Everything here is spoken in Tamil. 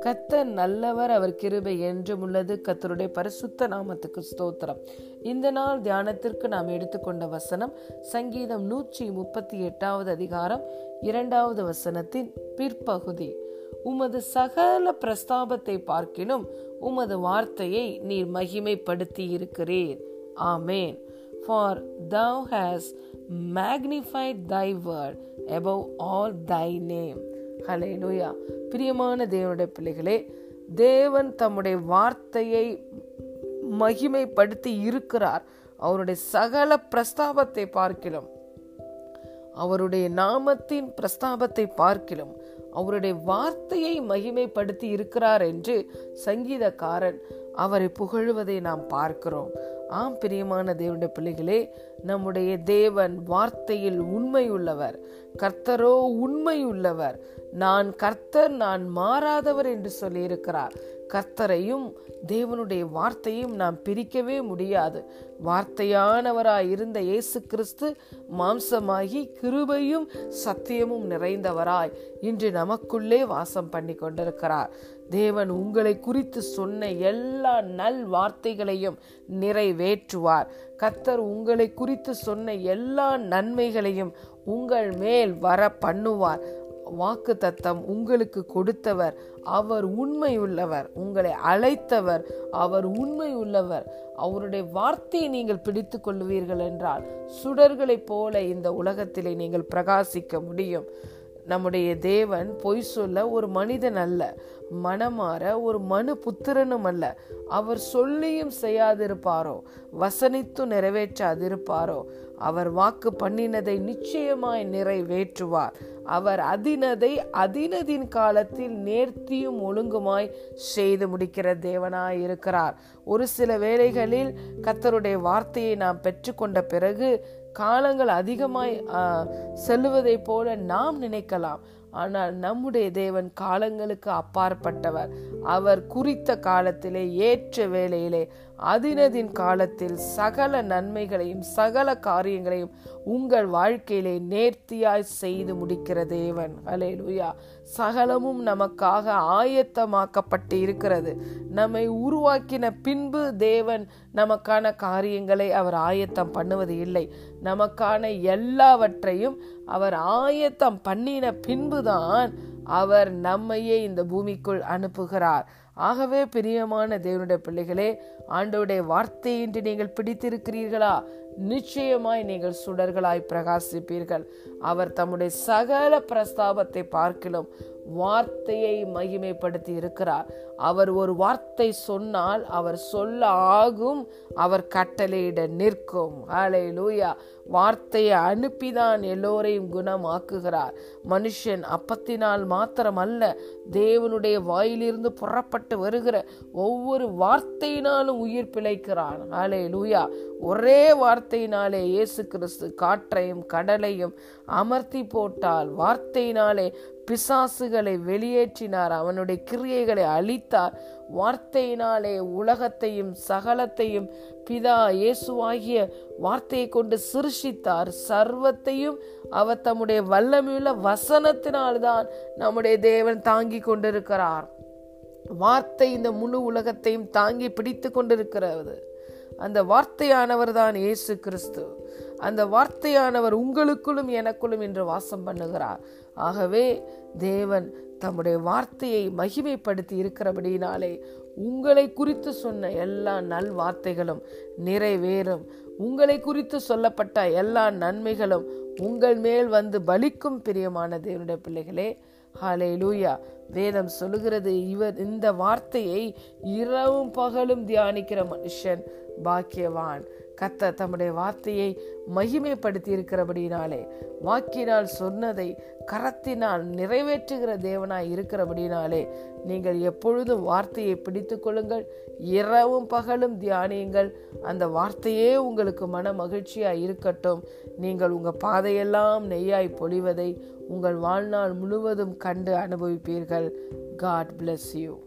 கத்தர் நல்லவர் அவர் கிருபை என்றும் உள்ளது. கத்தருடைய பரிசுத்த நாமத்துக்கு ஸ்தோத்திரம். இந்த நாள் தியானத்திற்கு நாம் எடுத்துக்கொண்ட வசனம் சங்கீதம் நூற்றி முப்பத்தி எட்டாவது அதிகாரம் இரண்டாவது வசனத்தின் பிற்பகுதி. உமது சகல பிரஸ்தாபத்தை பார்க்கினும் உமது வார்த்தையை நீர் மகிமைப்படுத்தி இருக்கிறீர் ஆமேன். For thou hast magnified thy word above all thy name. ஹலேலூயா பிரியமான தேவனுடைய பிள்ளைகளே தேவன் தம்முடைய வார்த்தையை மகிமைப்படுத்தி இருக்கிறார். அவருடைய சகல பிரஸ்தாபத்தை பார்க்கிலும் அவருடைய நாமத்தின் பிரஸ்தாபத்தை பார்க்கிலும் அவருடைய வார்த்தையை மகிமைப்படுத்தி இருக்கிறார் என்று சங்கீதக்காரன் அவரை புகழுவதை நாம் பார்க்கிறோம். ஆம் பிரியமான தேவனுடைய பிள்ளைகளே நம்முடைய தேவன் வார்த்தையில் உண்மை உள்ளவர் கர்த்தரோ உண்மை உள்ளவர் நான் கர்த்தர் நான் மாறாதவர் என்று சொல்லியிருக்கிறார். கர்த்தரையும் தேவனுடைய வார்த்தையும் நாம் பிரிக்கவே முடியாது. வார்த்தையானவராய் இருந்த இயேசு கிறிஸ்து மாம்சமாகி கிருபையும் சத்தியமும் நிறைந்தவராய் இன்று நமக்குள்ளே வாசம் பண்ணி கொண்டிருக்கிறார் தேவன் உங்களை குறித்து சொன்ன எல்லா நல் வார்த்தைகளையும் நிறைவேற்றுவார். கத்தர் உங்களை குறித்து சொன்ன எல்லா நன்மைகளையும் உங்கள் மேல் வர பண்ணுவார் வாக்கு தத்தம் உங்களுக்கு கொடுத்தவர். அவர் உண்மையுள்ளவர். உங்களை அழைத்தவர். அவர் உண்மை உள்ளவர் அவருடைய வார்த்தையை நீங்கள் பிடித்து கொள்வீர்கள் என்றால் சுடர்களைப் போல இந்த உலகத்திலே நீங்கள் பிரகாசிக்க முடியும். நம்முடைய தேவன் பொய் சொல்ல ஒரு மனிதன் அல்ல. மனமாற ஒரு மனு புத்திரனும் அல்ல. அவர் சொல்லியும் செய்யாதிருப்பாரோ? வசனித்து நிறைவேற்றாதிருப்பாரோ? அவர் வாக்கு பண்ணினதை நிச்சயமாய் நிறைவேற்றுவார். அவர் அதினதை அதினதின் காலத்தில் நேர்த்தியும் ஒழுங்குமாய் செய்து முடிக்கிற தேவனாய் இருக்கிறார் ஒரு சில வேளைகளில் கத்தருடைய வார்த்தையை நாம் பெற்றுக்கொண்ட பிறகு காலங்கள் அதிகமாய் செல்லுவதை போல நாம் நினைக்கலாம். ஆனால் நம்முடைய தேவன் காலங்களுக்கு அப்பாற்பட்டவர். அவர் குறித்த காலத்திலே ஏற்ற வேளையிலே அதினதின் காலத்தில் சகல நன்மைகளையும் சகல காரியங்களையும் உங்கள் வாழ்க்கையிலே நேர்த்தியாய் செய்து முடிக்கிற தேவன். அலே லுயா சகலமும் நமக்காக ஆயத்தமாக்கப்பட்டு இருக்கிறது. நம்மை உருவாக்கின பின்பு தேவன் நமக்கான காரியங்களை அவர் ஆயத்தம் பண்ணுவது இல்லை. நமக்கான எல்லாவற்றையும் அவர் ஆயத்தம் பண்ணின பின்புதான் அவர் நம்மையே இந்த பூமிக்குள் அனுப்புகிறார். ஆகவே பிரியமான தேவனுடைய பிள்ளைகளே ஆண்டோடைய வார்த்தையின்றி நீங்கள் பிடித்திருக்கிறீர்களா? நிச்சயமாய் நீங்கள் சுடர்களாய் பிரகாசிப்பீர்கள். அவர் தம்முடைய சகல பிரஸ்தாபத்தை பார்க்கிலும் வார்த்தையை மகிமைப்படுத்தி இருக்கிறார். அவர் ஒரு வார்த்தை சொன்னால் அவர் சொல்ல ஆகும் அவர் கட்டளையிட நிற்கும். ஆலை லூயா வார்த்தையை அனுப்பிதான் எல்லோரையும் குணமாக்குகிறார். மனுஷன் அப்பத்தினால் மாத்திரம் அல்ல தேவனுடைய வாயிலிருந்து புறப்பட்டு வருகிற ஒவ்வொரு வார்த்தையினாலும் உயிர் பிழைக்கிறான். ஆலை லூயா ஒரே வார்த்தையினாலே இயேசு கிறிஸ்து காற்றையும் கடலையும் அமர்த்தி போட்டால் வார்த்தையினாலே பிசாசுகளை வெளியேற்றினார். அவனுடைய கிரியைகளை அழித்தார். வார்த்தையினாலே உலகத்தையும் சகலத்தையும் பிதா இயேசுவாகிய வார்த்தையை கொண்டு சிருஷித்தார் சர்வத்தையும் அவர் தம்முடைய வல்லமையுள்ள வசனத்தினால்தான் நம்முடைய தேவன் தாங்கி கொண்டிருக்கிறார். வார்த்தை இந்த முழு உலகத்தையும் தாங்கி பிடித்து கொண்டிருக்கிறது. அந்த வார்த்தையானவர் தான் இயேசு கிறிஸ்து. அந்த வார்த்தையானவர் உங்களுக்குள்ளும் எனக்குள்ளும் என்று வாசம் பண்ணுகிறார். ஆகவே தேவன் தம்முடைய வார்த்தையை மகிமைப்படுத்தி இருக்கிறபடினாலே உங்களை குறித்து சொன்ன எல்லா நல் வார்த்தைகளும் நிறைவேறும். உங்களை குறித்து சொல்லப்பட்ட எல்லா நன்மைகளும் உங்கள் மேல் வந்து பலிக்கும் பிரியமான தேவனுடைய பிள்ளைகளே ஹாலே லூயா வேதம் சொல்லுகிறது இவர் இந்த வார்த்தையை இரவும் பகலும் தியானிக்கிற மனுஷன் பாக்கியவான். கத்த தம்முடைய வார்த்தையை மகிமைப்படுத்தி இருக்கிறபடினாலே வாக்கினால் சொன்னதை கரத்தினால் நிறைவேற்றுகிற தேவனாய் இருக்கிறபடினாலே நீங்கள் எப்பொழுதும் வார்த்தையை பிடித்து கொள்ளுங்கள் இரவும் பகலும் தியானியுங்கள். அந்த வார்த்தையே உங்களுக்கு மன மகிழ்ச்சியாய் இருக்கட்டும். நீங்கள் உங்கள் பாதையெல்லாம் நெய்யாய் பொழிவதை உங்கள் வாழ்நாள் முழுவதும் கண்டு அனுபவிப்பீர்கள். God bless you